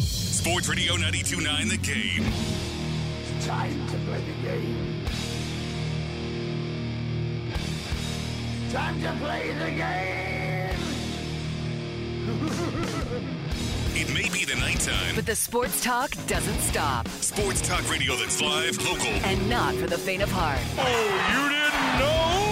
Sports Radio 929 The Game. Time to play the game. Time to play the game. It may be the nighttime. But the sports talk doesn't stop. Sports talk radio that's live, local. And not for the faint of heart. Oh, you didn't know?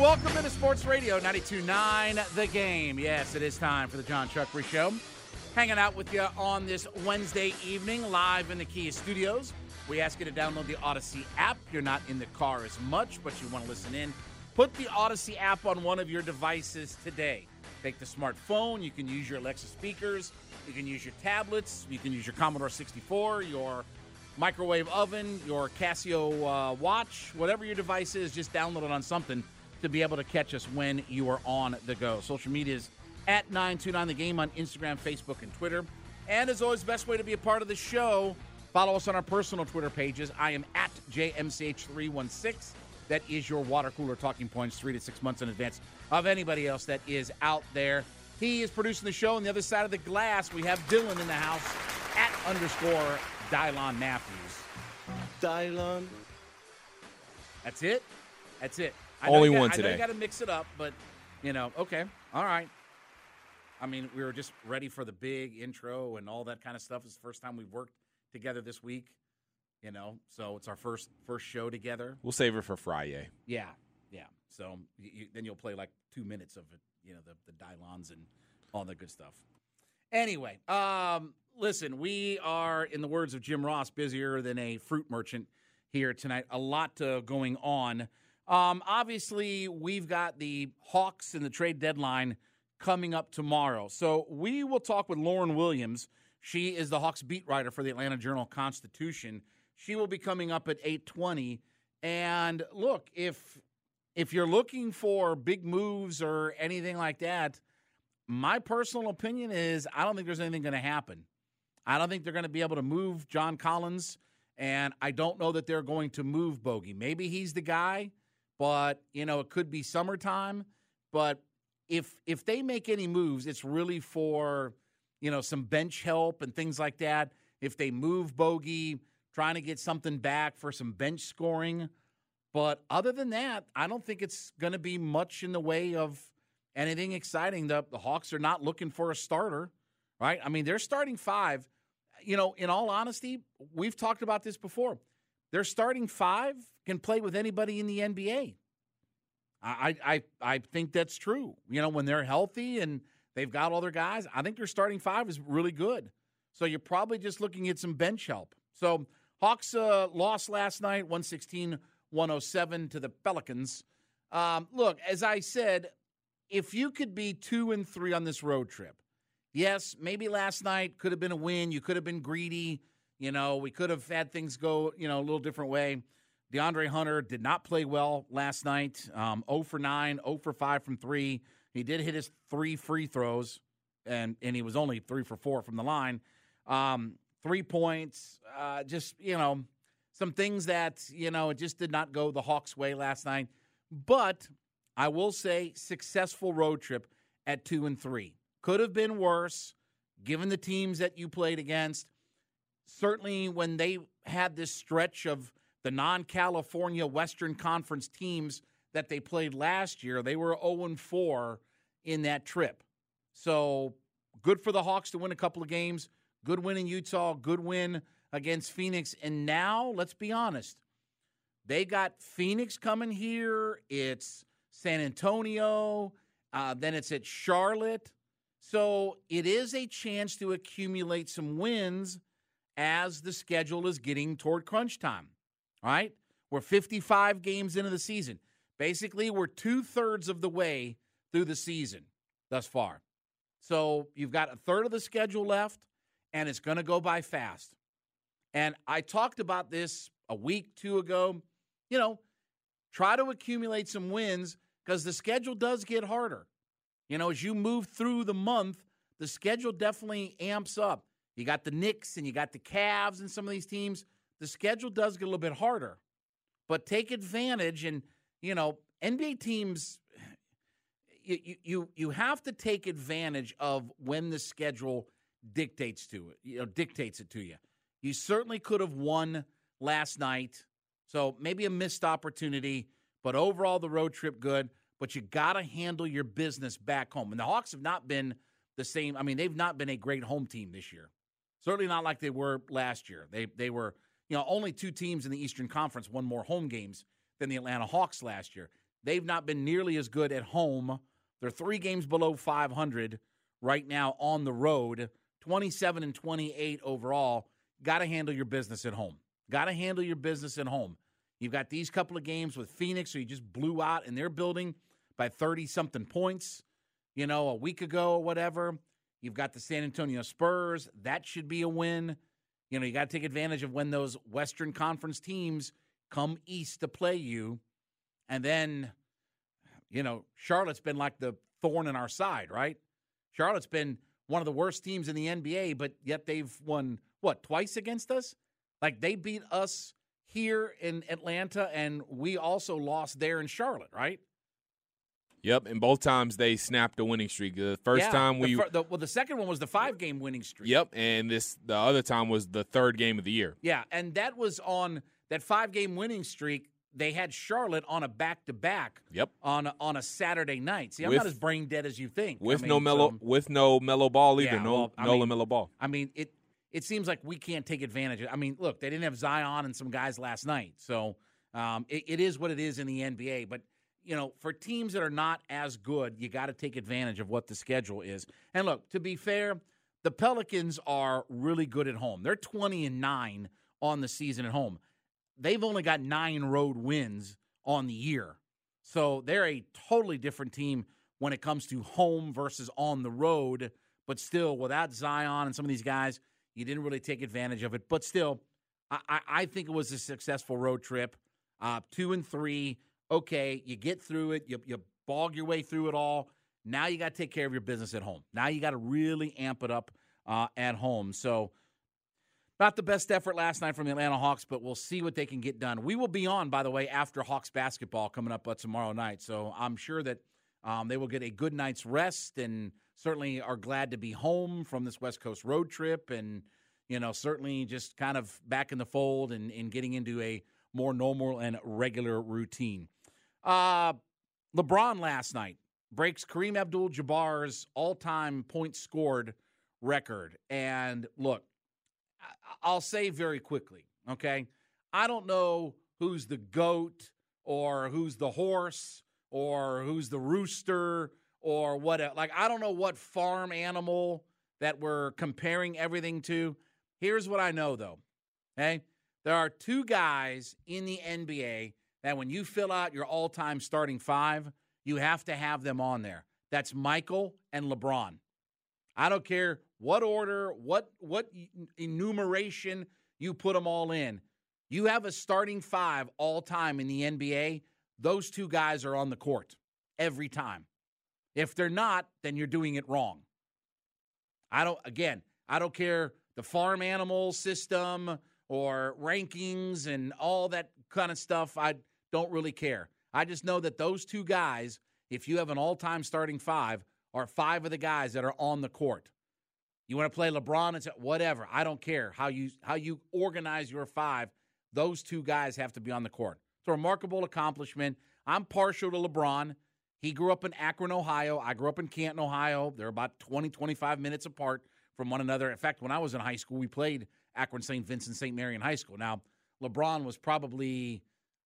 Welcome into Sports Radio 929 The Game. Yes, it is time for the John Chuckery Show. Hanging out with you on this Wednesday evening live in the Kia Studios. We ask you to download the Audacy app. You're not in the car as much, but you want to listen in. Put the Audacy app on one of your devices today. Take the smartphone. You can use your Alexa speakers. You can use your tablets. You can use your Commodore 64, your microwave oven, your Casio uh, watch, whatever your device is, just download it on something to be able to catch us when you are on the go. Social media is at 929 The Game on Instagram, Facebook, and Twitter. And as always, the best way to be a part of the show, follow us on our personal Twitter pages. I am at JMCH316. That is your water cooler talking points three to six months in advance of anybody else that is out there. He is producing the show. On the other side of the glass, we have Dylan in the house at underscore Dylon Matthews. Dylon. That's it. That's it. I Only got- one I today. you got to mix it up, but you know, okay, all right. I mean, we were just ready for the big intro and all that kind of stuff. It's the first time we've worked together this week. You know, so it's our first first show together. We'll save it for Friday. Yeah, yeah. So you, then you'll play like two minutes of it. You know, the the Dylons and all that good stuff. Anyway, um, listen, we are, in the words of Jim Ross, busier than a fruit merchant here tonight. A lot uh, going on. Um, obviously, we've got the Hawks and the trade deadline coming up tomorrow. So we will talk with Lauren Williams. She is the Hawks beat writer for the Atlanta Journal Constitution. She will be coming up at 820. And look, if if you're looking for big moves or anything like that, my personal opinion is I don't think there's anything going to happen. I don't think they're going to be able to move John Collins, and I don't know that they're going to move Bogey. Maybe he's the guy, but you know it could be summertime. But if if they make any moves, it's really for you know some bench help and things like that. If they move Bogey, trying to get something back for some bench scoring. But other than that, I don't think it's going to be much in the way of anything exciting. The, the Hawks are not looking for a starter, right? I mean, they're starting five. You know, in all honesty, we've talked about this before. Their starting five can play with anybody in the NBA. I, I, I think that's true. You know, when they're healthy and they've got all their guys, I think their starting five is really good. So you're probably just looking at some bench help. So Hawks uh, lost last night, 116 107 to the Pelicans. Um, look, as I said, if you could be two and three on this road trip, yes, maybe last night could have been a win. You could have been greedy. You know, we could have had things go, you know, a little different way. DeAndre Hunter did not play well last night. Um, 0 for 9, 0 for 5 from 3. He did hit his three free throws. and and he was only three for four from the line. Um, three points, uh, just you know, some things that you know it just did not go the Hawks' way last night. But I will say, successful road trip at two and three could have been worse, given the teams that you played against. Certainly, when they had this stretch of the non-California Western Conference teams that they played last year, they were 0 4 in that trip. So good for the Hawks to win a couple of games. Good win in Utah, good win against Phoenix. And now, let's be honest, they got Phoenix coming here. It's San Antonio. Uh, then it's at Charlotte. So it is a chance to accumulate some wins as the schedule is getting toward crunch time. All right? We're 55 games into the season. Basically, we're two thirds of the way through the season thus far. So you've got a third of the schedule left, and it's going to go by fast. And I talked about this a week, two ago. You know, try to accumulate some wins because the schedule does get harder. You know, as you move through the month, the schedule definitely amps up. You got the Knicks and you got the Cavs and some of these teams. The schedule does get a little bit harder, but take advantage. And, you know, NBA teams, you, you, you have to take advantage of when the schedule dictates to it, you know, dictates it to you. You certainly could have won last night. So maybe a missed opportunity, but overall the road trip good. But you got to handle your business back home. And the Hawks have not been the same. I mean, they've not been a great home team this year. Certainly not like they were last year. They they were, you know, only two teams in the Eastern Conference won more home games than the Atlanta Hawks last year. They've not been nearly as good at home. They're 3 games below 500 right now on the road, 27 and 28 overall. Got to handle your business at home. Got to handle your business at home. You've got these couple of games with Phoenix, who you just blew out in their building by 30 something points, you know, a week ago or whatever. You've got the San Antonio Spurs. That should be a win. You know, you got to take advantage of when those Western Conference teams come east to play you. And then, you know, Charlotte's been like the thorn in our side, right? Charlotte's been one of the worst teams in the NBA, but yet they've won, what, twice against us? Like they beat us here in Atlanta, and we also lost there in Charlotte, right? Yep, and both times they snapped a winning streak. The first Yeah, time the we, fir- the, well, the second one was the five game winning streak. yep, and this the other time was the third game of the year. Yeah, and that was on that five game winning streak. They had Charlotte on a back to back. Yep. On a, on a Saturday night. See, I'm With- not as brain dead as you think. I With mean, no Melo, so- with no Melo Ball either. Yeah, no, well, I no mean- Melo Ball. I mean, it it seems like we can't take advantage. of I mean, look, they didn't have Zion and some guys last night, so um, it, it is what it is in the NBA. But you know, for teams that are not as good, you got to take advantage of what the schedule is. And look, to be fair, the Pelicans are really good at home. They're twenty and nine on the season at home. They've only got nine road wins on the year, so they're a totally different team when it comes to home versus on the road. But still, without Zion and some of these guys, you didn't really take advantage of it. But still, I, I, I think it was a successful road trip. Uh, two and three. Okay, you get through it. You, you bog your way through it all. Now you got to take care of your business at home. Now you got to really amp it up uh, at home. So, not the best effort last night from the Atlanta Hawks, but we'll see what they can get done. We will be on, by the way, after Hawks basketball coming up uh, tomorrow night. So I'm sure that um, they will get a good night's rest and certainly are glad to be home from this West Coast road trip and, you know, certainly just kind of back in the fold and, and getting into a more normal and regular routine. Uh, LeBron last night breaks Kareem Abdul Jabbar's all time points scored record. And look, I'll say very quickly, okay? I don't know who's the goat or who's the horse or who's the rooster or what. Like, I don't know what farm animal that we're comparing everything to. Here's what I know, though, okay? There are two guys in the NBA that when you fill out your all time starting five, you have to have them on there. That's Michael and LeBron. I don't care what order, what what enumeration you put them all in. You have a starting five all time in the NBA. Those two guys are on the court every time. If they're not, then you're doing it wrong. I don't. Again, I don't care the farm animal system or rankings and all that kind of stuff. I don't really care. I just know that those two guys, if you have an all-time starting five, are five of the guys that are on the court. You want to play LeBron and whatever. I don't care how you how you organize your five. Those two guys have to be on the court. It's a remarkable accomplishment. I'm partial to LeBron. He grew up in Akron, Ohio. I grew up in Canton, Ohio. They're about 20, 25 minutes apart from one another. In fact, when I was in high school, we played Akron St. Vincent St. Mary in High School. Now, LeBron was probably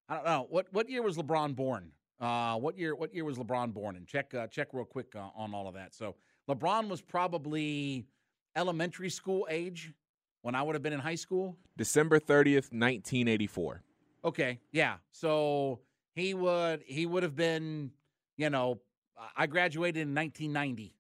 I don't know what what year was LeBron born. Uh, what year what year was LeBron born? And check uh, check real quick uh, on all of that. So LeBron was probably elementary school age when I would have been in high school. December 30th, 1984. Okay, yeah. So he would he would have been, you know, I graduated in 1990.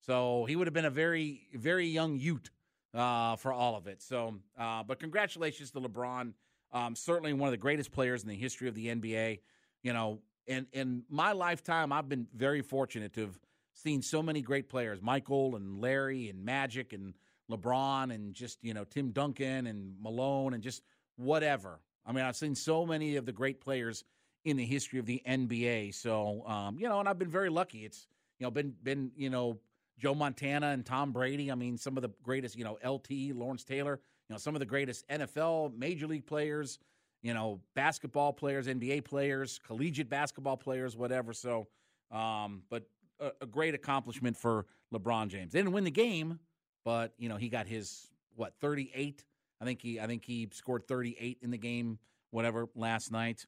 So he would have been a very very young Ute uh, for all of it. So, uh, but congratulations to LeBron. Um, certainly one of the greatest players in the history of the NBA. You know, and in my lifetime, I've been very fortunate to have seen so many great players: Michael and Larry and Magic and LeBron and just you know Tim Duncan and Malone and just whatever. I mean, I've seen so many of the great players in the history of the NBA. So, um, you know, and I've been very lucky. It's you know been been you know Joe Montana and Tom Brady. I mean, some of the greatest, you know, LT, Lawrence Taylor, you know, some of the greatest NFL, major league players, you know, basketball players, NBA players, collegiate basketball players, whatever. So, um, but a, a great accomplishment for LeBron James. They didn't win the game, but you know, he got his what 38. I think he I think he scored 38 in the game, whatever last night.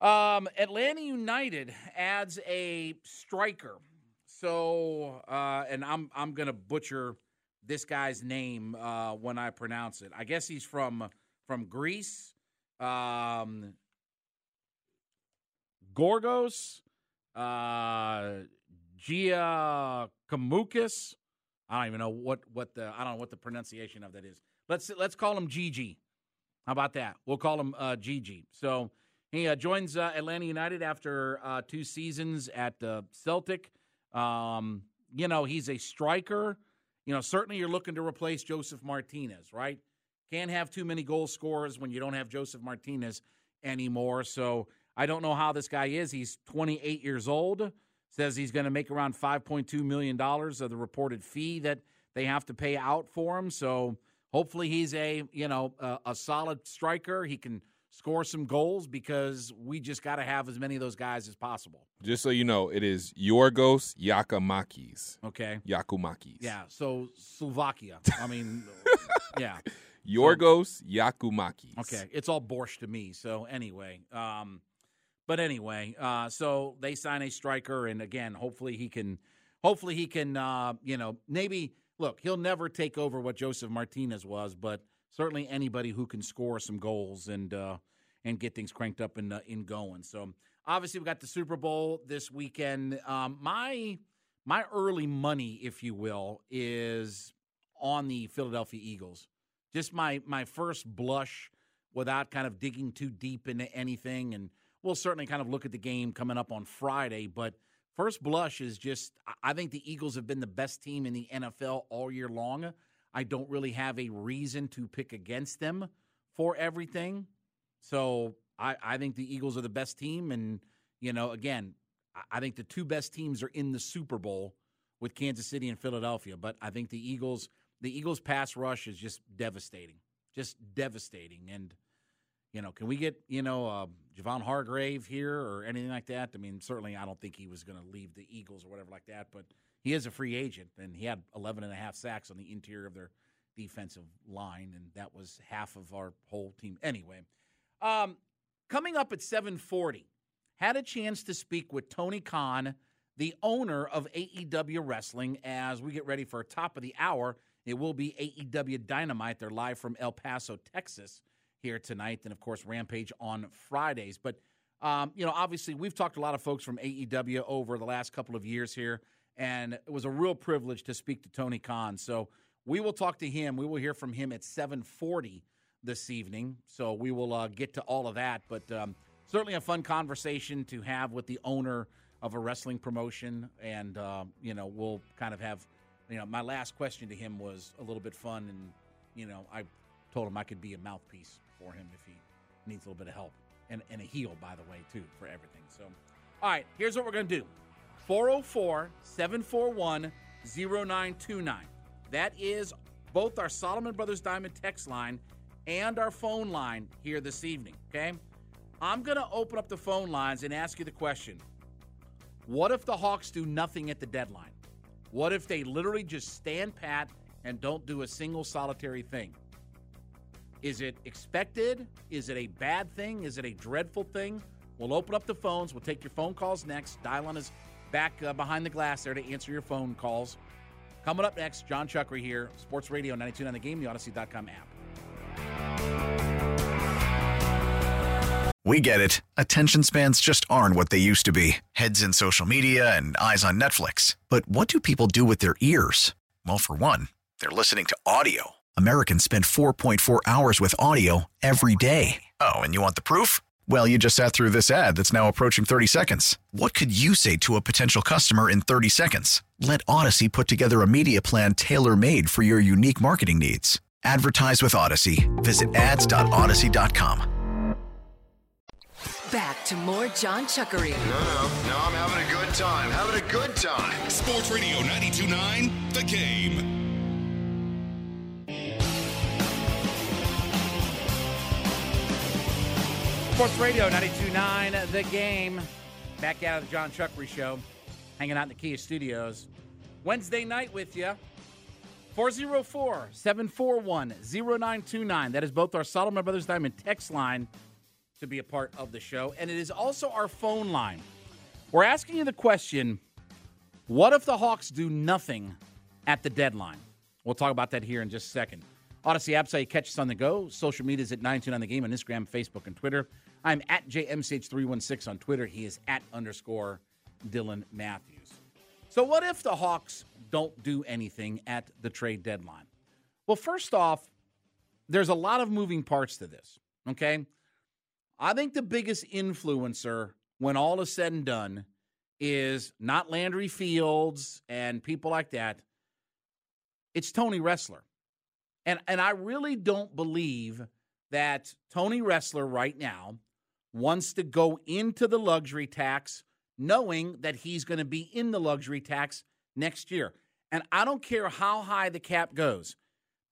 Um, Atlanta United adds a striker so, uh, and I'm I'm gonna butcher this guy's name uh, when I pronounce it. I guess he's from from Greece. Um, Gorgos, uh, Gia Kamukis. I don't even know what what the I don't know what the pronunciation of that is. Let's let's call him Gigi. How about that? We'll call him uh, Gigi. So he uh, joins uh, Atlanta United after uh, two seasons at uh, Celtic. Um, you know, he's a striker. You know, certainly you're looking to replace Josef Martinez, right? Can't have too many goal scorers when you don't have Josef Martinez anymore. So I don't know how this guy is. He's 28 years old. Says he's going to make around 5.2 million dollars of the reported fee that they have to pay out for him. So hopefully he's a you know a, a solid striker. He can score some goals because we just got to have as many of those guys as possible. Just so you know, it is Giorgos Giakoumakis. Okay. Giakoumakis. Yeah. So Slovakia. I mean, yeah. Yorgos so, Giakoumakis. Okay. It's all borscht to me. So anyway, um, but anyway, uh, so they sign a striker, and again, hopefully he can, hopefully he can, uh, you know, maybe look, he'll never take over what Josef Martinez was, but certainly anybody who can score some goals and uh, and get things cranked up and uh, in going. So obviously we got the Super Bowl this weekend. Um, my my early money, if you will, is on the Philadelphia Eagles. Just my my first blush without kind of digging too deep into anything and we'll certainly kind of look at the game coming up on Friday, but first blush is just I think the Eagles have been the best team in the NFL all year long. I don't really have a reason to pick against them for everything. So I, I think the Eagles are the best team. And, you know, again, I think the two best teams are in the Super Bowl with Kansas City and Philadelphia. But I think the Eagles, the Eagles pass rush is just devastating, just devastating. And, you know, can we get, you know, uh, Javon Hargrave here or anything like that? I mean, certainly I don't think he was going to leave the Eagles or whatever like that. But he is a free agent, and he had 11 and a half sacks on the interior of their defensive line, and that was half of our whole team. Anyway, um, coming up at 740, had a chance to speak with Tony Khan, the owner of AEW Wrestling, as we get ready for a top of the hour. It will be AEW Dynamite. They're live from El Paso, Texas, here tonight, and of course Rampage on Fridays. But um, you know, obviously, we've talked to a lot of folks from AEW over the last couple of years here and it was a real privilege to speak to Tony Khan. So we will talk to him. We will hear from him at 740 this evening. So we will uh, get to all of that. But um, certainly a fun conversation to have with the owner of a wrestling promotion. And, uh, you know, we'll kind of have you know, my last question to him was a little bit fun, and you know, I told him I could be a mouthpiece for him if he needs a little bit of help, and and a heel, by the way, too, for everything. So, all right, here's what we're gonna do: 404 741 0929. That is both our Solomon Brothers Diamond text line and our phone line here this evening. Okay, I'm gonna open up the phone lines and ask you the question. What if the Hawks do nothing at the deadline? What if they literally just stand pat and don't do a single solitary thing? Is it expected? Is it a bad thing? Is it a dreadful thing? We'll open up the phones. We'll take your phone calls next. Dylan is back uh, behind the glass there to answer your phone calls. Coming up next, John Chuckery here, Sports Radio 929 The Game, the Audacy.com app. We get it. Attention spans just aren't what they used to be heads in social media and eyes on Netflix. But what do people do with their ears? Well, for one, they're listening to audio. Americans spend 4.4 hours with audio every day. Oh, and you want the proof? Well, you just sat through this ad that's now approaching 30 seconds. What could you say to a potential customer in 30 seconds? Let Audacy put together a media plan tailor made for your unique marketing needs. Advertise with Audacy. Visit ads.audacy.com. Back to more John Chuckery. No, no, no, I'm having a good time. Having a good time. Sports Radio 929 The Game. Sports Radio 929 The Game. Back out of the John Chuckery Show. Hanging out in the Kia Studios. Wednesday night with you. 404 741 0929. That is both our Solomon Brothers Diamond text line to be a part of the show, and it is also our phone line. We're asking you the question what if the Hawks do nothing at the deadline? We'll talk about that here in just a second. Audacy apps, how you catch us on the go. Social media is at 929 The Game on Instagram, Facebook, and Twitter. I'm at JMCH316 on Twitter. He is at underscore Dylan Matthews. So, what if the Hawks don't do anything at the trade deadline? Well, first off, there's a lot of moving parts to this, okay? I think the biggest influencer when all is said and done is not Landry Fields and people like that. It's Tony Ressler. And and I really don't believe that Tony Ressler right now wants to go into the luxury tax knowing that he's going to be in the luxury tax next year. And I don't care how high the cap goes.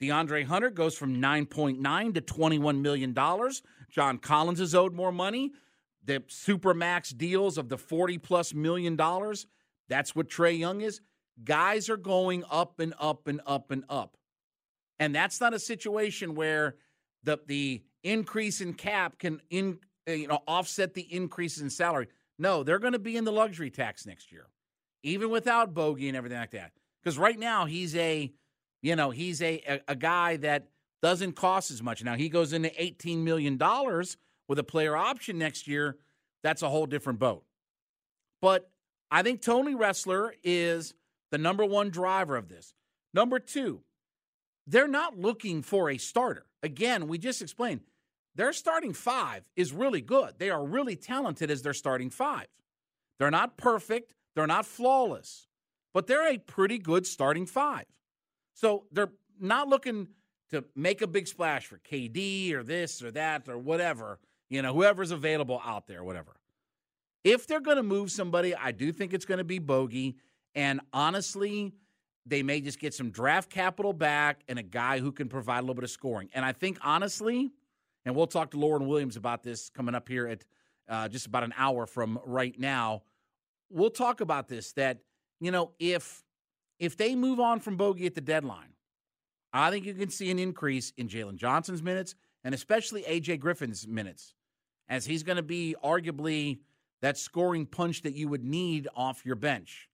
DeAndre Hunter goes from 9.9 to 21 million dollars. John Collins is owed more money. The supermax deals of the 40 plus million dollars, that's what Trae Young is. Guys are going up and up and up and up. And that's not a situation where the the increase in cap can in Uh, you know offset the increase in salary. No, they're going to be in the luxury tax next year, even without Bogey and everything like that. Because right now he's a you know he's a, a, a guy that doesn't cost as much. Now he goes into eighteen million dollars with a player option next year. That's a whole different boat. But I think Tony Ressler is the number one driver of this. Number two, they're not looking for a starter. Again, we just explained their starting five is really good. They are really talented as their starting five. They're not perfect, they're not flawless, but they're a pretty good starting five. So they're not looking to make a big splash for KD or this or that or whatever, you know, whoever's available out there, whatever. If they're going to move somebody, I do think it's going to be Bogey. And honestly, they may just get some draft capital back and a guy who can provide a little bit of scoring. And I think, honestly, and we'll talk to Lauren Williams about this coming up here at uh, just about an hour from right now. We'll talk about this that, you know, if if they move on from Bogey at the deadline, I think you can see an increase in Jalen Johnson's minutes and especially AJ Griffin's minutes, as he's going to be arguably that scoring punch that you would need off your bench.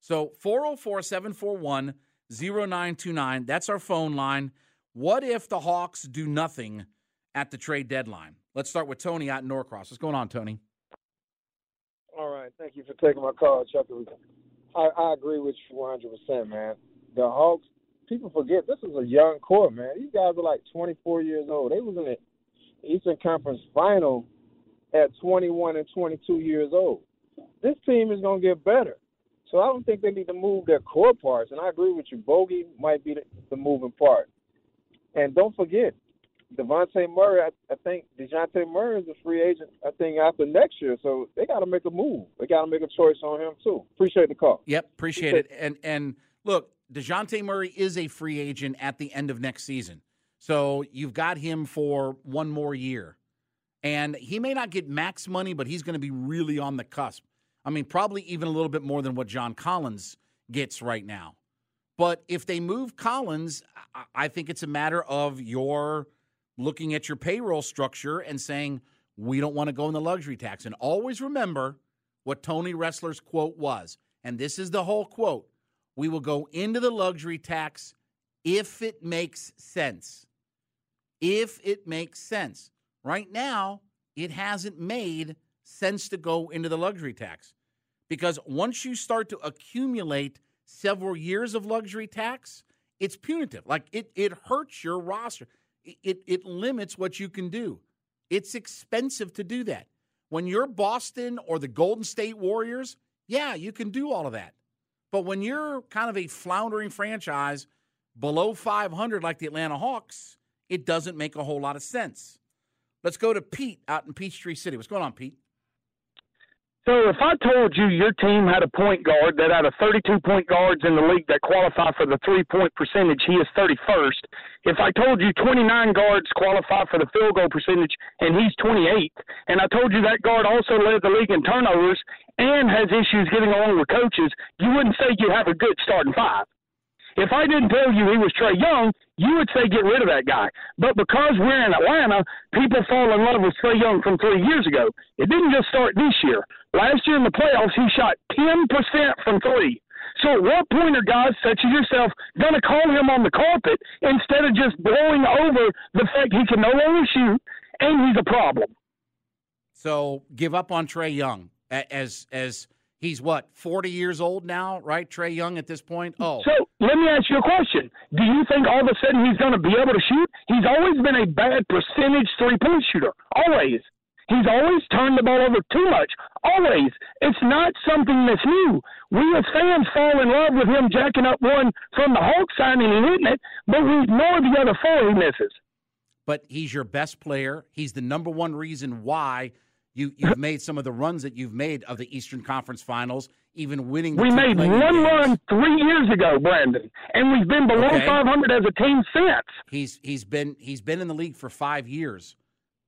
So 404 741 0929, that's our phone line. What if the Hawks do nothing at the trade deadline? Let's start with Tony out in Norcross. What's going on, Tony? All right. Thank you for taking my call, Chuck. I, I agree with you 100%, man. The Hawks, people forget this is a young core, man. These guys are like 24 years old. They was in the Eastern Conference Final at 21 and 22 years old. This team is going to get better. So I don't think they need to move their core parts. And I agree with you. Bogey might be the, the moving part. And don't forget, Devontae Murray, I, I think DeJounte Murray is a free agent, I think, after next year. So they got to make a move. They got to make a choice on him, too. Appreciate the call. Yep, appreciate it. And, and look, DeJounte Murray is a free agent at the end of next season. So you've got him for one more year. And he may not get max money, but he's going to be really on the cusp. I mean, probably even a little bit more than what John Collins gets right now. But if they move Collins, I think it's a matter of your looking at your payroll structure and saying, we don't want to go in the luxury tax. And always remember what Tony Ressler's quote was. And this is the whole quote We will go into the luxury tax if it makes sense. If it makes sense. Right now, it hasn't made sense to go into the luxury tax because once you start to accumulate several years of luxury tax, it's punitive. Like it, it hurts your roster. It, it limits what you can do. It's expensive to do that. When you're Boston or the Golden State Warriors, yeah, you can do all of that. But when you're kind of a floundering franchise below 500 like the Atlanta Hawks, it doesn't make a whole lot of sense. Let's go to Pete out in Peachtree City. What's going on, Pete? So if I told you your team had a point guard that out of 32 point guards in the league that qualify for the three point percentage, he is 31st. If I told you 29 guards qualify for the field goal percentage and he's 28th, and I told you that guard also led the league in turnovers and has issues getting along with coaches, you wouldn't say you have a good starting five. If I didn't tell you he was Trae Young, you would say get rid of that guy. But because we're in Atlanta, people fall in love with Trae Young from three years ago. It didn't just start this year. Last year in the playoffs, he shot 10% from three. So at what point are guys such as yourself going to call him on the carpet instead of just blowing over the fact he can no longer shoot and he's a problem? So give up on Trae Young as as He's what, 40 years old now, right? Trae Young at this point? Oh. So let me ask you a question. Do you think all of a sudden he's going to be able to shoot? He's always been a bad percentage three point shooter. Always. He's always turned the ball over too much. Always. It's not something that's new. We as fans fall in love with him jacking up one from the Hulk signing and hitting it, but we ignore the other four he misses. But he's your best player. He's the number one reason why you you've made some of the runs that you've made of the Eastern Conference Finals, even winning. we made one games. run three years ago, Brandon, and we've been below okay. 500 as a team since. He's he's been he's been in the league for five years.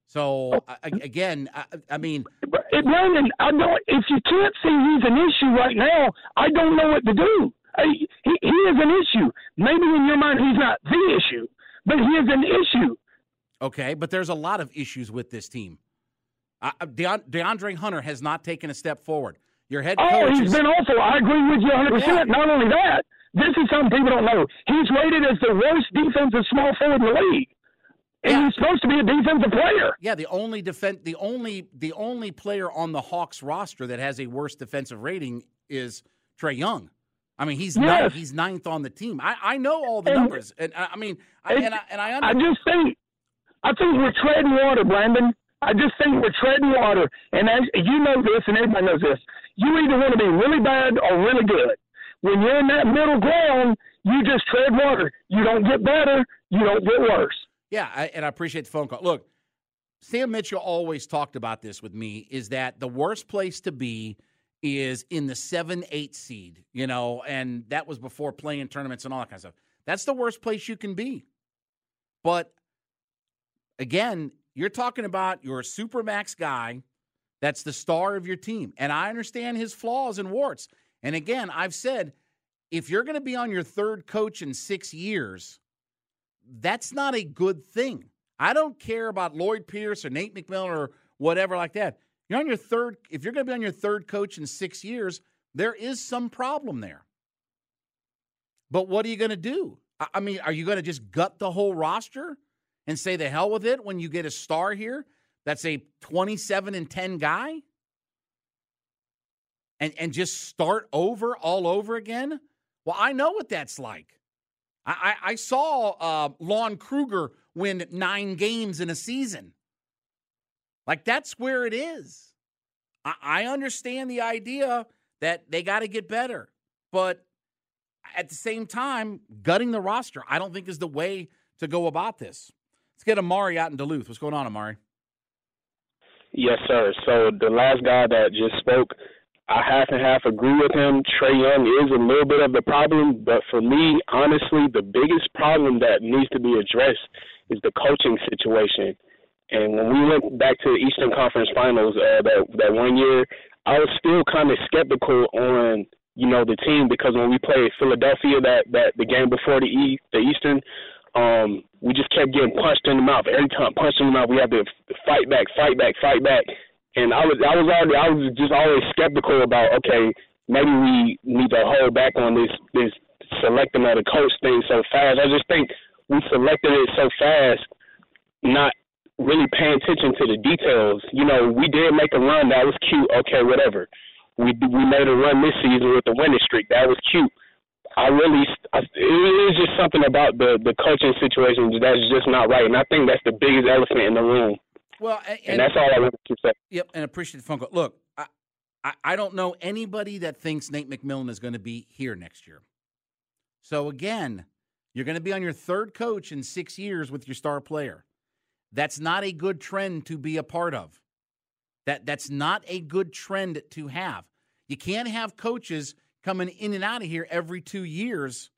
So oh. again, I, I mean, Brandon, I don't. If you can't see he's an issue right now, I don't know what to do. He, he is an issue. Maybe in your mind he's not the issue, but he is an issue. Okay, but there's a lot of issues with this team. Uh, DeAndre Hunter has not taken a step forward. Your head coach. Oh, he's is, been awful. I agree with you 100. Yeah. percent Not only that, this is something people don't know. He's rated as the worst defensive small forward in the league. And yeah. he's supposed to be a defensive player. Yeah, the only defense, the only the only player on the Hawks roster that has a worse defensive rating is Trae Young. I mean, he's yes. ninth, he's ninth on the team. I, I know all the and, numbers, and I, I mean, I, and I and I, I just think I think we're treading water, Brandon. I just think we're treading water. And as you know this, and everybody knows this, you either want to be really bad or really good. When you're in that middle ground, you just tread water. You don't get better. You don't get worse. Yeah, I, and I appreciate the phone call. Look, Sam Mitchell always talked about this with me. Is that the worst place to be? Is in the seven eight seed, you know, and that was before play-in tournaments and all that kind of stuff. That's the worst place you can be. But again, you're talking about your supermax guy that's the star of your team. And I understand his flaws and warts. And again, I've said if you're going to be on your third coach in six years, that's not a good thing. I don't care about Lloyd Pierce or Nate McMillan or whatever like that. You're on your third, if you're going to be on your third coach in six years, there is some problem there. But what are you going to do? I mean, are you going to just gut the whole roster? And say the hell with it when you get a star here that's a 27 and 10 guy? And, and just start over all over again? Well, I know what that's like. I, I, I saw uh, Lon Kruger win nine games in a season. Like, that's where it is. I, I understand the idea that they got to get better. But at the same time, gutting the roster, I don't think is the way to go about this. Let's get Amari out in Duluth. What's going on, Amari? Yes, sir. So the last guy that just spoke, I half and half agree with him. Trae Young is a little bit of the problem, but for me, honestly, the biggest problem that needs to be addressed is the coaching situation. And when we went back to the Eastern Conference Finals uh, that that one year, I was still kind of skeptical on you know the team because when we played Philadelphia that that the game before the e the Eastern, um, we just kept getting punched in the mouth every time. Punched in the mouth, we had to fight back, fight back, fight back. And I was I was already I was just always skeptical about okay maybe we need to hold back on this this selecting of the coach thing so fast. I just think we selected it so fast, not really paying attention to the details. You know, we did make a run that was cute. Okay, whatever. We we made a run this season with the winning streak. That was cute. I really, I, it is just something about the the coaching situation that's just not right, and I think that's the biggest elephant in the room. Well, and, and that's all I want to say. Yep, and appreciate the phone call. Look, I, I, I don't know anybody that thinks Nate McMillan is going to be here next year. So again, you're going to be on your third coach in six years with your star player. That's not a good trend to be a part of. That that's not a good trend to have. You can't have coaches coming in and out of here every 2 years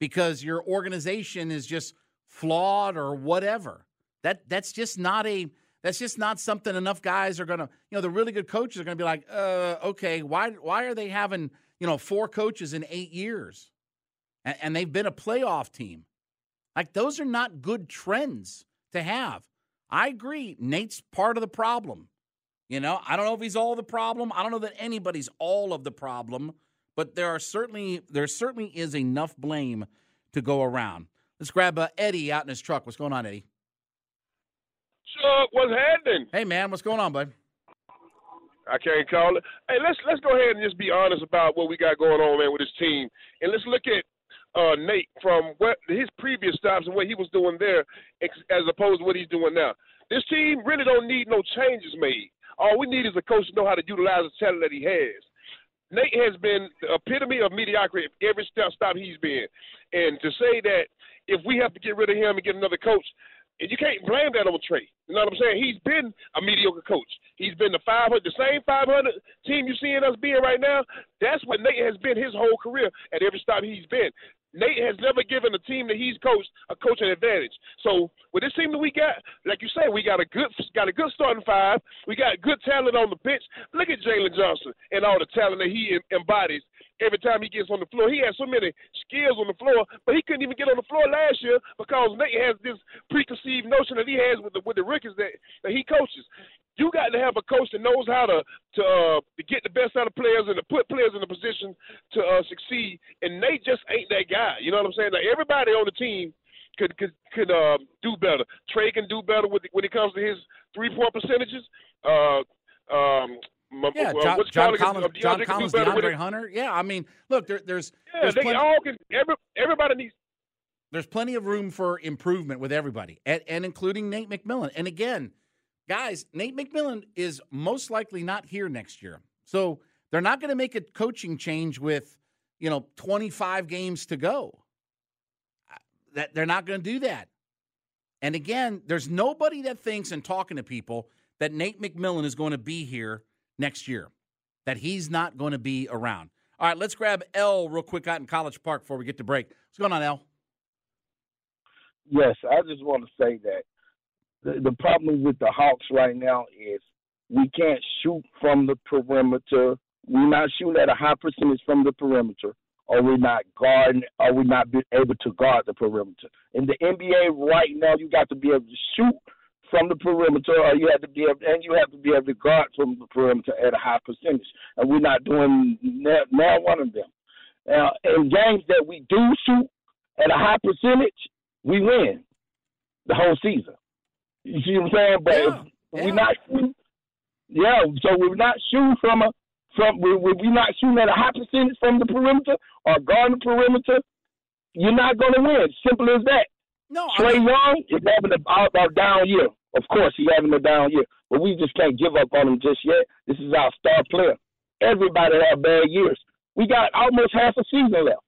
because your organization is just flawed or whatever. That that's just not a that's just not something enough guys are to, you know, the really good coaches are to be like, "Uh, okay, why why are they having, you know, four coaches in 8 years?" And, and they've been a playoff team. Like those are not good trends to have. I agree. Nate's part of the problem. You know, I don't know if he's all the problem. I don't know that anybody's all of the problem, but there are certainly there certainly is enough blame to go around. Let's grab uh, Eddie out in his truck. What's going on, Eddie? Chuck, what's happening? Hey, man, what's going on, bud? I can't call it. Hey, let's let's go ahead and just be honest about what we got going on, man, with this team, and let's look at uh, Nate from what his previous stops and what he was doing there, as opposed to what he's doing now. This team really don't need no changes made. All we need is a coach to know how to utilize the talent that he has. Nate has been the epitome of mediocrity every step stop he's been, and to say that if we have to get rid of him and get another coach, and you can't blame that on Trae. You know what I'm saying? He's been a mediocre coach. He's been the 500, the same 500 team you're seeing us being right now. That's what Nate has been his whole career at every stop he's been. Nate has never given the team that he's coached a coaching advantage. So with this team that we got, like you said, we got a good got a good starting five. We got good talent on the bench. Look at Jalen Johnson and all the talent that he embodies every time he gets on the floor. He has so many skills on the floor, but he couldn't even get on the floor last year because Nate has this preconceived notion that he has with the with the rookies that, that he coaches. You got to have a coach that knows how to to, uh, to get the best out of players and to put players in a position to uh, succeed. And Nate just ain't that guy. You know what I'm saying? Like everybody on the team could could could uh, do better. Trae can do better with when it comes to his three point percentages. Uh, um, yeah, John, John Collins, John Collins, DeAndre Hunter. Yeah, I mean, look, there, there's yeah, there's they plenty, all can. Every, everybody needs. There's plenty of room for improvement with everybody, and, and including Nate McMillan. And again, guys, Nate McMillan is most likely not here next year. So they're not going to make a coaching change with, you know, 25 games to go. That they're not going to do that. And again, there's nobody that thinks and talking to people that Nate McMillan is going to be here next year. That he's not going to be around. All right, let's grab L real quick out in College Park before we get to break. What's going on, L? Yes, I just want to say that the, the problem with the Hawks right now is we can't shoot from the perimeter. We're not shooting at a high percentage from the perimeter, or we're not guarding, or we're not able to guard the perimeter. In the NBA right now, you got to be able to shoot from the perimeter, or you have to be able, and you have to be able to guard from the perimeter at a high percentage. And we're not doing now one of them. Now, in games that we do shoot at a high percentage, we win the whole season. You see what I'm saying? But yeah, yeah. we're not, yeah. So we're not shooting from a from we we're not shooting at a high percentage from the perimeter or guarding the perimeter. You're not going to win. Simple as that. No, Trae I Young is having a, a down year. Of course, he's having a down year, but we just can't give up on him just yet. This is our star player. everybody have bad years. We got almost half a season left.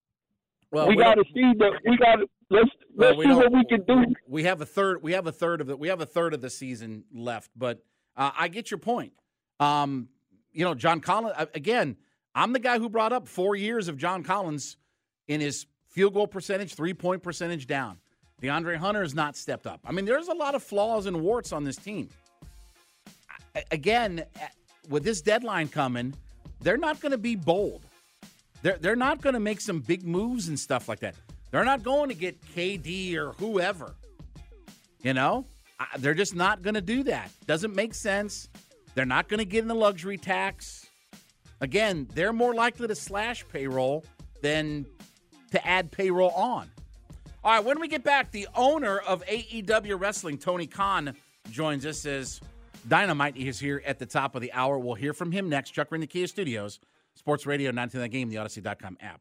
Well, we, we got to see the. We got let's let's we see what we can do. We have a third. We have a third of the. We have a third of the season left. But uh, I get your point. Um, you know, John Collins. Again, I'm the guy who brought up four years of John Collins in his field goal percentage, three point percentage down. DeAndre Hunter has not stepped up. I mean, there's a lot of flaws and warts on this team. Again, with this deadline coming, they're not going to be bold. They're they're not going to make some big moves and stuff like that. They're not going to get KD or whoever. You know, they're just not going to do that. Doesn't make sense. They're not going to get in the luxury tax. Again, they're more likely to slash payroll than to add payroll on. All right, when we get back, the owner of AEW Wrestling, Tony Khan, joins us as Dynamite is here at the top of the hour. We'll hear from him next. Chuck, in the Kia Studios, Sports Radio 19 That Game, the Audacy.com app.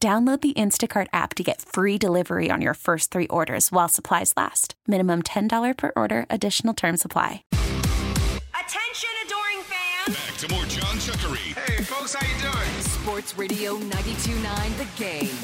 Download the Instacart app to get free delivery on your first three orders while supplies last. Minimum $10 per order, additional term supply. Attention, adoring fans! Back to more John Chuckery. Hey, folks, how you doing? Sports Radio 92.9 The Game.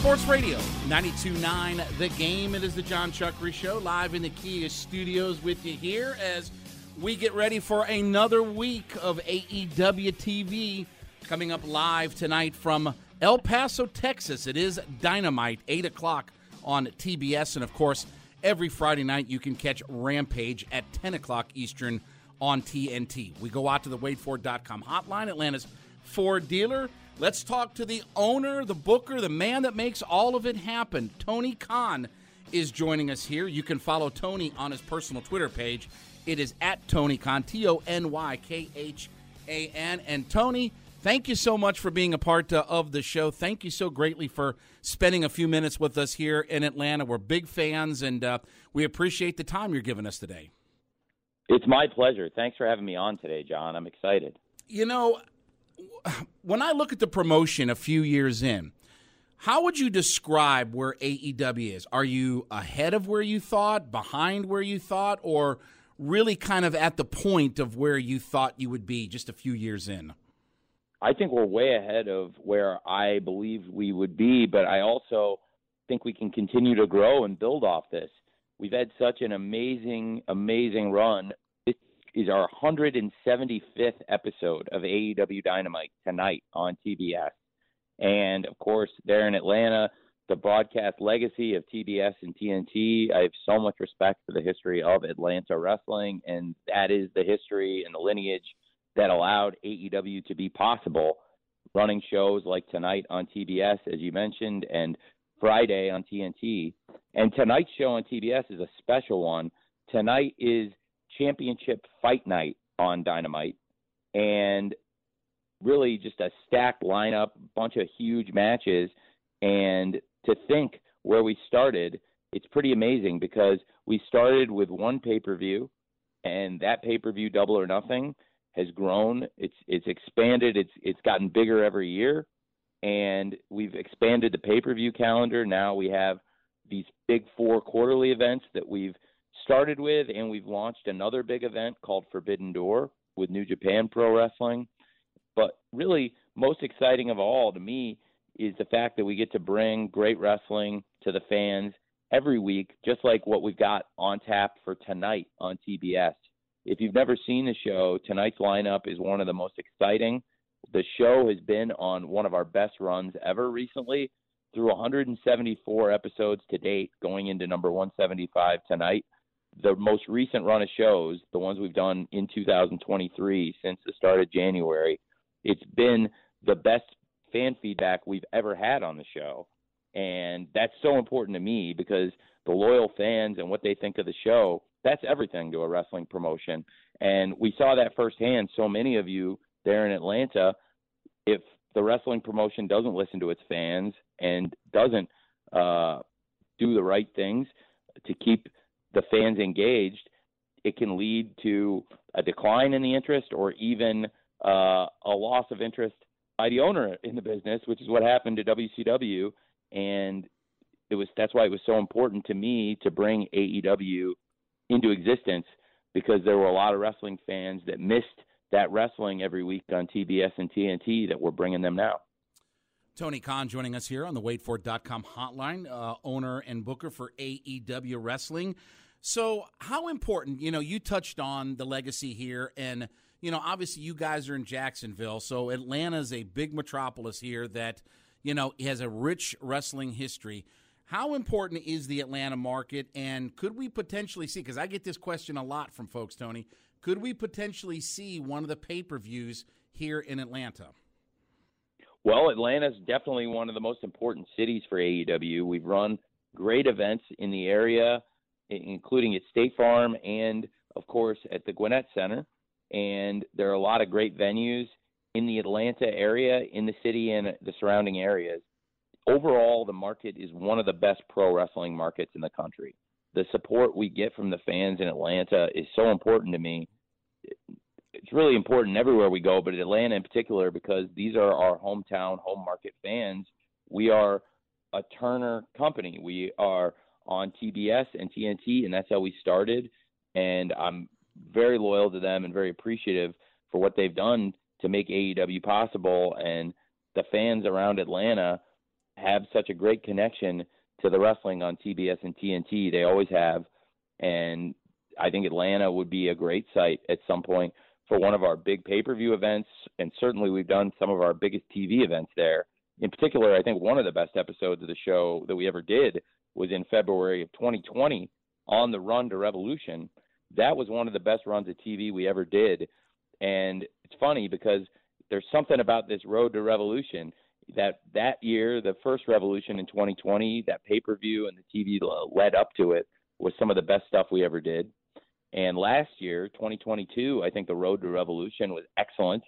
Sports Radio 92.9 The Game. It is the John Chuckery Show live in the Kia studios with you here as we get ready for another week of AEW TV coming up live tonight from El Paso, Texas. It is Dynamite, 8 o'clock on TBS. And of course, every Friday night you can catch Rampage at 10 o'clock Eastern on TNT. We go out to the WadeFord.com hotline, Atlanta's Ford dealer. Let's talk to the owner, the booker, the man that makes all of it happen. Tony Khan is joining us here. You can follow Tony on his personal Twitter page. It is at Tony Khan, T O N Y K H A N. And Tony, thank you so much for being a part uh, of the show. Thank you so greatly for spending a few minutes with us here in Atlanta. We're big fans, and uh, we appreciate the time you're giving us today. It's my pleasure. Thanks for having me on today, John. I'm excited. You know, when I look at the promotion a few years in, how would you describe where AEW is? Are you ahead of where you thought, behind where you thought, or really kind of at the point of where you thought you would be just a few years in? I think we're way ahead of where I believe we would be, but I also think we can continue to grow and build off this. We've had such an amazing, amazing run. Is our 175th episode of AEW Dynamite tonight on TBS. And of course, there in Atlanta, the broadcast legacy of TBS and TNT. I have so much respect for the history of Atlanta wrestling, and that is the history and the lineage that allowed AEW to be possible. Running shows like tonight on TBS, as you mentioned, and Friday on TNT. And tonight's show on TBS is a special one. Tonight is championship fight night on Dynamite. And really just a stacked lineup, bunch of huge matches. And to think where we started, it's pretty amazing because we started with one pay per view, and that pay per view, Double or Nothing, has grown. It's it's expanded. It's it's gotten bigger every year, and we've expanded the pay per view calendar. Now we have these big four quarterly events that we've started with, and we've launched another big event called Forbidden Door with New Japan Pro Wrestling. But really, most exciting of all to me is the fact that we get to bring great wrestling to the fans every week, just like what we've got on tap for tonight on TBS. If you've never seen the show, tonight's lineup is one of the most exciting. The show has been on one of our best runs ever recently through 174 episodes to date, going into number 175 tonight. The most recent run of shows, the ones we've done in 2023 since the start of January, it's been the best fan feedback we've ever had on the show. And that's so important to me because the loyal fans and what they think of the show, that's everything to a wrestling promotion. And we saw that firsthand. So many of you there in Atlanta, if the wrestling promotion doesn't listen to its fans and doesn't uh, do the right things to keep the fans engaged, it can lead to a decline in the interest or even uh, a loss of interest by the owner in the business, which is what happened to WCW. And it was that's why it was so important to me to bring AEW into existence because there were a lot of wrestling fans that missed that wrestling every week on TBS and TNT that we're bringing them now. Tony Khan joining us here on the WadeFord.com hotline, uh, owner and booker for AEW Wrestling. So, how important, you know, you touched on the legacy here, and, you know, obviously you guys are in Jacksonville, so Atlanta is a big metropolis here that, you know, has a rich wrestling history. How important is the Atlanta market, and could we potentially see, because I get this question a lot from folks, Tony, could we potentially see one of the pay per views here in Atlanta? Well, Atlanta is definitely one of the most important cities for AEW. We've run great events in the area, including at State Farm and, of course, at the Gwinnett Center. And there are a lot of great venues in the Atlanta area, in the city, and the surrounding areas. Overall, the market is one of the best pro wrestling markets in the country the support we get from the fans in Atlanta is so important to me. It's really important everywhere we go, but Atlanta in particular because these are our hometown, home market fans. We are a Turner company. We are on TBS and TNT, and that's how we started. And I'm very loyal to them and very appreciative for what they've done to make AEW possible. And the fans around Atlanta have such a great connection to the wrestling on TBS and TNT. They always have, and I think Atlanta would be a great site at some point for one of our big pay-per-view events, and certainly we've done some of our biggest TV events there. In particular, I think one of the best episodes of the show that we ever did was in February of 2020 on the Run to Revolution. That was one of the best runs of TV we ever did, and it's funny because there's something about this Road to Revolution that that year, the first Revolution in 2020, that pay per view and the TV led up to it was some of the best stuff we ever did. And last year, 2022, I think the Road to Revolution was excellent,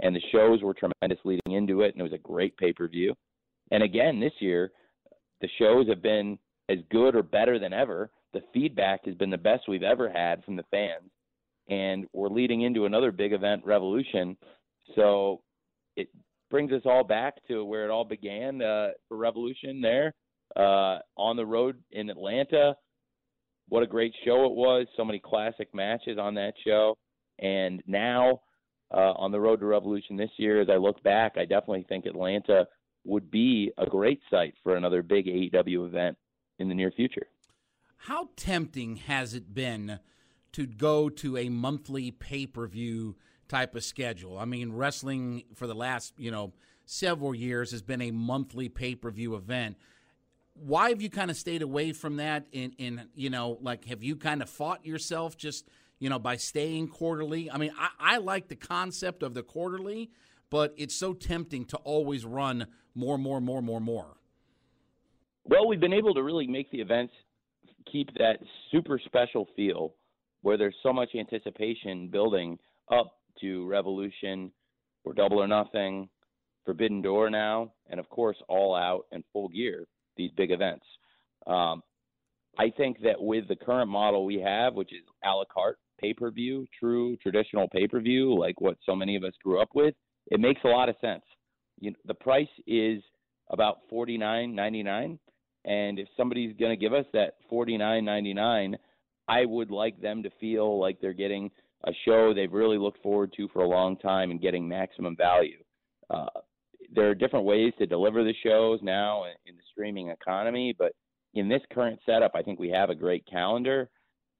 and the shows were tremendous leading into it, and it was a great pay per view. And again, this year, the shows have been as good or better than ever. The feedback has been the best we've ever had from the fans, and we're leading into another big event, Revolution. So it brings us all back to where it all began uh, for Revolution there uh, on the road in Atlanta. What a great show it was! So many classic matches on that show, and now uh, on the road to Revolution this year, as I look back, I definitely think Atlanta would be a great site for another big AEW event in the near future. How tempting has it been to go to a monthly pay per view? type of schedule. I mean, wrestling for the last, you know, several years has been a monthly pay-per-view event. Why have you kind of stayed away from that in in, you know, like have you kind of fought yourself just, you know, by staying quarterly? I mean, I, I like the concept of the quarterly, but it's so tempting to always run more, more, more, more, more. Well, we've been able to really make the events keep that super special feel where there's so much anticipation building up to Revolution or Double or Nothing, Forbidden Door now, and of course All Out and Full Gear, these big events. Um, I think that with the current model we have, which is a la carte pay per view, true traditional pay per view, like what so many of us grew up with, it makes a lot of sense. You know, the price is about forty nine ninety nine, and if somebody's going to give us that forty nine ninety nine, I would like them to feel like they're getting a show they've really looked forward to for a long time and getting maximum value. Uh, there are different ways to deliver the shows now in the streaming economy, but in this current setup, I think we have a great calendar.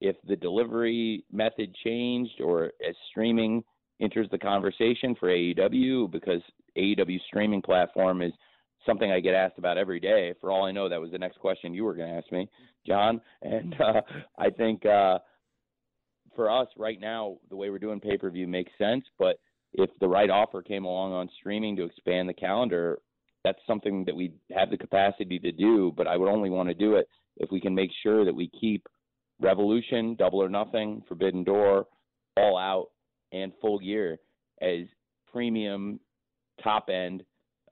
If the delivery method changed or as streaming enters the conversation for AEW, because AEW streaming platform is something I get asked about every day. For all I know, that was the next question you were going to ask me, John. And uh, I think uh, for us right now, the way we're doing pay per view makes sense. But if the right offer came along on streaming to expand the calendar, that's something that we have the capacity to do, but I would only want to do it if we can make sure that we keep Revolution, Double or Nothing, Forbidden Door, All Out, and Full Gear as premium top end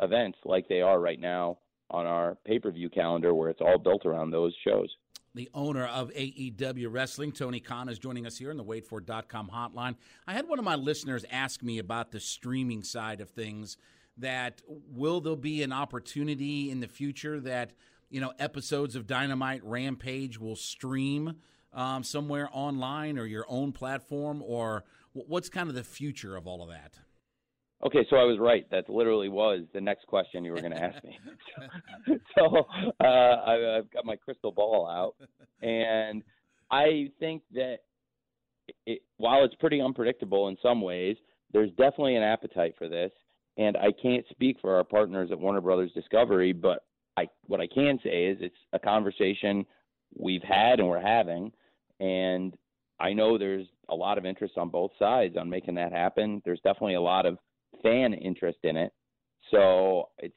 events like they are right now on our pay per view calendar, where it's all built around those shows. The owner of AEW Wrestling, Tony Khan, is joining us here in the WadeFord.com hotline. I had one of my listeners ask me about the streaming side of things. That will there be an opportunity in the future that you know episodes of Dynamite Rampage will stream um, somewhere online or your own platform, or what's kind of the future of all of that? Okay, so I was right. That literally was the next question you were going to ask me. so uh, I, I've got my crystal ball out, and I think that it, while it's pretty unpredictable in some ways, there's definitely an appetite for this. And I can't speak for our partners at Warner Brothers Discovery, but I what I can say is it's a conversation we've had and we're having, and I know there's a lot of interest on both sides on making that happen. There's definitely a lot of fan interest in it. So it's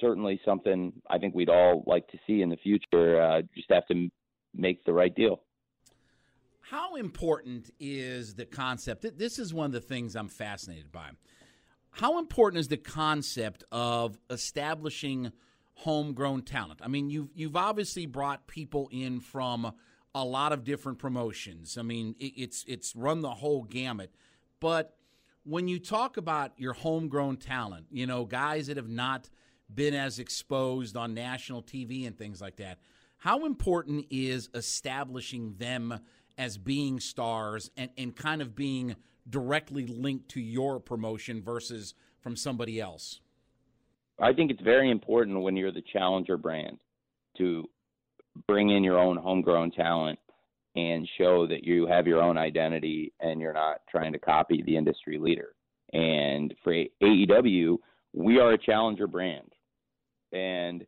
certainly something I think we'd all like to see in the future. Uh, just have to make the right deal. How important is the concept? This is one of the things I'm fascinated by. How important is the concept of establishing homegrown talent? I mean, you've you've obviously brought people in from a lot of different promotions. I mean, it's it's run the whole gamut. But when you talk about your homegrown talent, you know, guys that have not been as exposed on national TV and things like that, how important is establishing them as being stars and, and kind of being directly linked to your promotion versus from somebody else? I think it's very important when you're the challenger brand to bring in your own homegrown talent and show that you have your own identity and you're not trying to copy the industry leader. And for AEW, we are a challenger brand. And,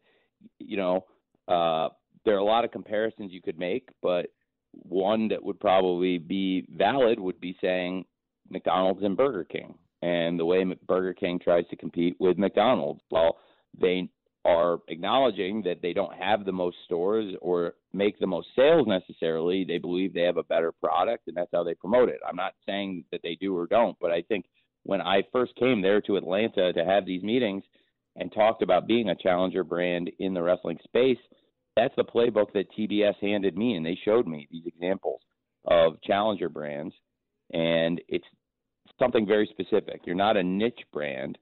you know, uh, there are a lot of comparisons you could make, but one that would probably be valid would be saying McDonald's and Burger King and the way Burger King tries to compete with McDonald's. Well, they are acknowledging that they don't have the most stores or make the most sales necessarily. They believe they have a better product, and that's how they promote it. I'm not saying that they do or don't, but I think when I first came there to Atlanta to have these meetings and talked about being a challenger brand in the wrestling space, that's the playbook that TBS handed me, and they showed me these examples of challenger brands, and it's something very specific. You're not a niche brand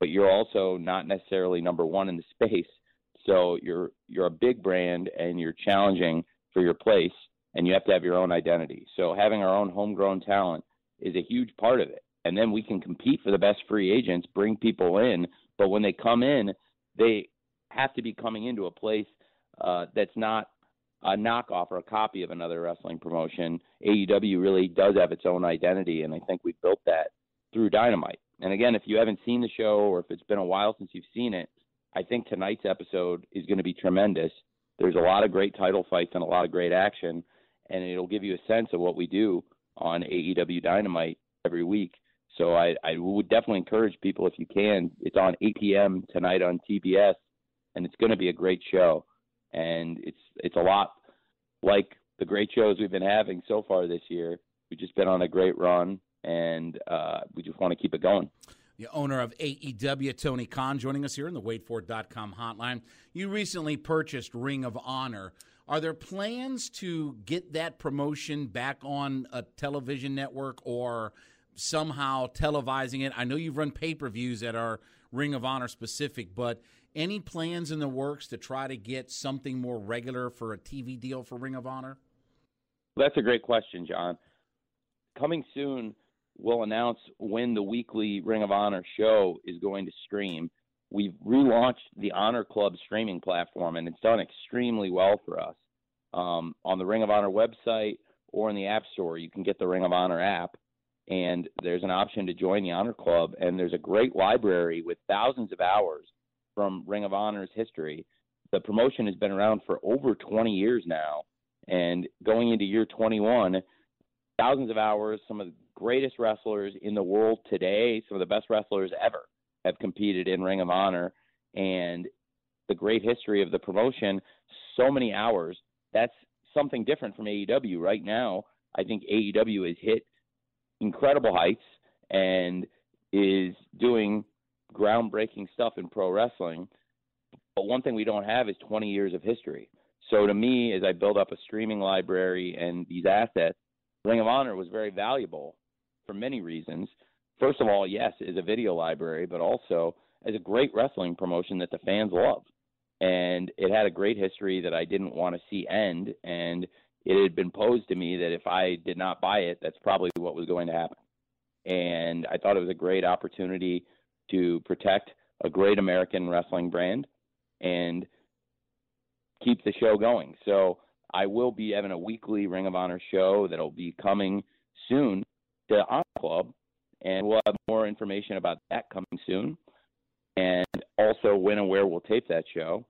but you're also not necessarily number one in the space. So you're you're a big brand and you're challenging for your place and you have to have your own identity. So having our own homegrown talent is a huge part of it. And then we can compete for the best free agents, bring people in, but when they come in, they have to be coming into a place uh, that's not a knockoff or a copy of another wrestling promotion. AEW really does have its own identity, and I think we built that through Dynamite. And again, if you haven't seen the show or if it's been a while since you've seen it, I think tonight's episode is going to be tremendous. There's a lot of great title fights and a lot of great action, and it'll give you a sense of what we do on AEW Dynamite every week. So I, I would definitely encourage people if you can. It's on 8 p.m. tonight on TBS, and it's going to be a great show. And it's it's a lot like the great shows we've been having so far this year. We've just been on a great run, and uh, we just want to keep it going. The owner of AEW, Tony Khan, joining us here in the WadeFord.com hotline. You recently purchased Ring of Honor. Are there plans to get that promotion back on a television network or somehow televising it? I know you've run pay per views that are Ring of Honor specific, but any plans in the works to try to get something more regular for a TV deal for Ring of Honor? That's a great question, John. Coming soon, we'll announce when the weekly Ring of Honor show is going to stream. We've relaunched the Honor Club streaming platform, and it's done extremely well for us. Um, on the Ring of Honor website or in the App Store, you can get the Ring of Honor app, and there's an option to join the Honor Club, and there's a great library with thousands of hours from Ring of Honor's history. The promotion has been around for over 20 years now, and going into year 21, thousands of hours, some of the greatest wrestlers in the world today, some of the best wrestlers ever have competed in Ring of Honor. and the great history of the promotion, so many hours. That's something different from AEW right now. I think AEW has hit incredible heights and is doing groundbreaking stuff in pro wrestling. But one thing we don't have is 20 years of history. So to me, as I build up a streaming library and these assets, Ring of Honor was very valuable for many reasons. First of all, yes, as a video library, but also as a great wrestling promotion that the fans love. And it had a great history that I didn't want to see end. And it had been posed to me that if I did not buy it, that's probably what was going to happen. And I thought it was a great opportunity to protect a great American wrestling brand and keep the show going. So I will be having a weekly Ring of Honor show that'll be coming soon to Honor Club, and we'll have more information about that coming soon, and also when and where we'll tape that show.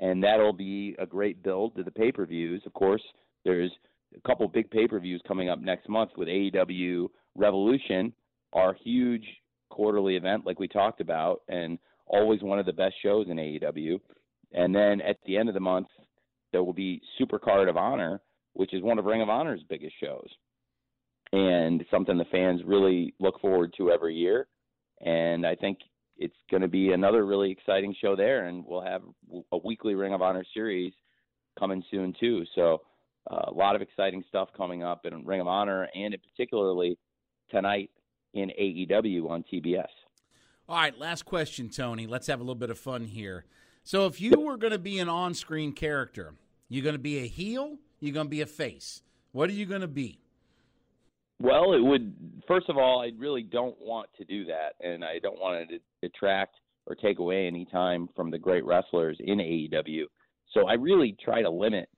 And that'll be a great build to the pay per views. Of course, there's a couple big pay per views coming up next month with AEW Revolution, our huge quarterly event, like we talked about, and always one of the best shows in AEW. And then at the end of the month, there will be Supercard of Honor, which is one of Ring of Honor's biggest shows, and something the fans really look forward to every year. And I think it's going to be another really exciting show there, and we'll have a weekly Ring of Honor series coming soon too. So uh, a lot of exciting stuff coming up in Ring of Honor, and particularly tonight in AEW on TBS. All right, last question, Tony. Let's have a little bit of fun here. So, if you were going to be an on screen character, you're going to be a heel, you're going to be a face. What are you going to be? Well, it would, first of all, I really don't want to do that, and I don't want to detract or take away any time from the great wrestlers in AEW. So, I really try to limit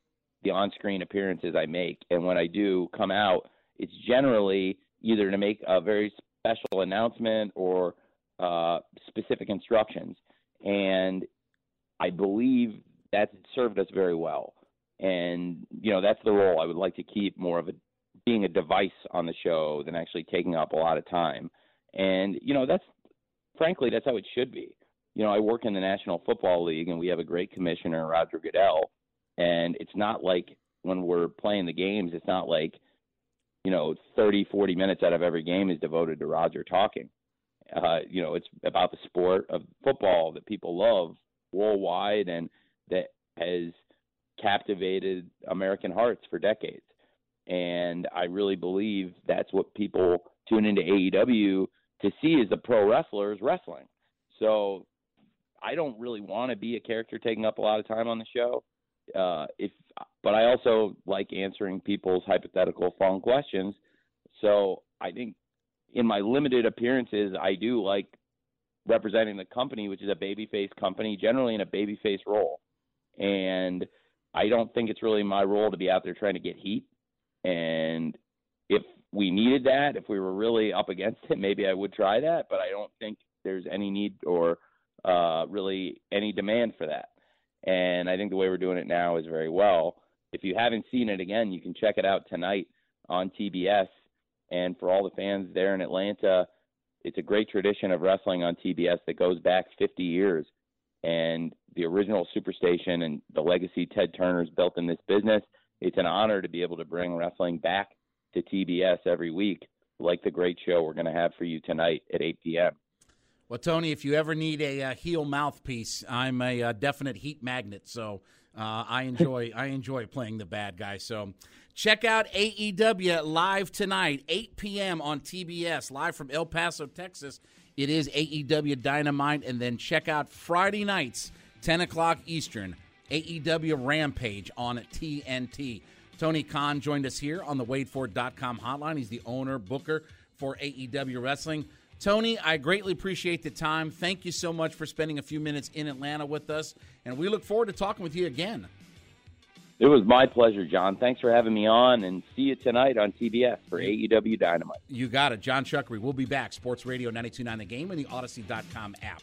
the on screen appearances I make. And when I do come out, it's generally either to make a very special announcement or uh, specific instructions. And I believe that's served us very well. And, you know, that's the role I would like to keep more of a being a device on the show than actually taking up a lot of time. And, you know, that's frankly, that's how it should be. You know, I work in the National Football League and we have a great commissioner, Roger Goodell. And it's not like when we're playing the games, it's not like, you know, 30, 40 minutes out of every game is devoted to Roger talking. Uh, you know, it's about the sport of football that people love worldwide and that has captivated American hearts for decades. And I really believe that's what people tune into AEW to see is the pro wrestlers wrestling. So I don't really want to be a character taking up a lot of time on the show. Uh, if, but I also like answering people's hypothetical phone questions. So I think in my limited appearances, I do like representing the company, which is a babyface company, generally in a babyface role. And I don't think it's really my role to be out there trying to get heat. And if we needed that, if we were really up against it, maybe I would try that. But I don't think there's any need or uh, really any demand for that. And I think the way we're doing it now is very well. If you haven't seen it again, you can check it out tonight on TBS. And for all the fans there in Atlanta, it's a great tradition of wrestling on TBS that goes back 50 years. And the original Superstation and the legacy Ted Turner's built in this business, it's an honor to be able to bring wrestling back to TBS every week, like the great show we're going to have for you tonight at 8 p.m. Well, Tony, if you ever need a, a heel mouthpiece, I'm a, a, definite heat magnet. So uh, I enjoy I enjoy playing the bad guy. So check out AEW live tonight, 8 p.m. on TBS, live from El Paso, Texas. It is AEW Dynamite, and then check out Friday nights, 10 o'clock Eastern, AEW Rampage on TNT. Tony Khan joined us here on the WadeFord.com hotline. He's the owner, booker for AEW Wrestling. Tony, I greatly appreciate the time. Thank you so much for spending a few minutes in Atlanta with us, and we look forward to talking with you again. It was my pleasure, John. Thanks for having me on, and see you tonight on TBS for AEW Dynamite. You got it. John Chuckery. We'll be back. Sports Radio 929 The Game and the Audacy.com app.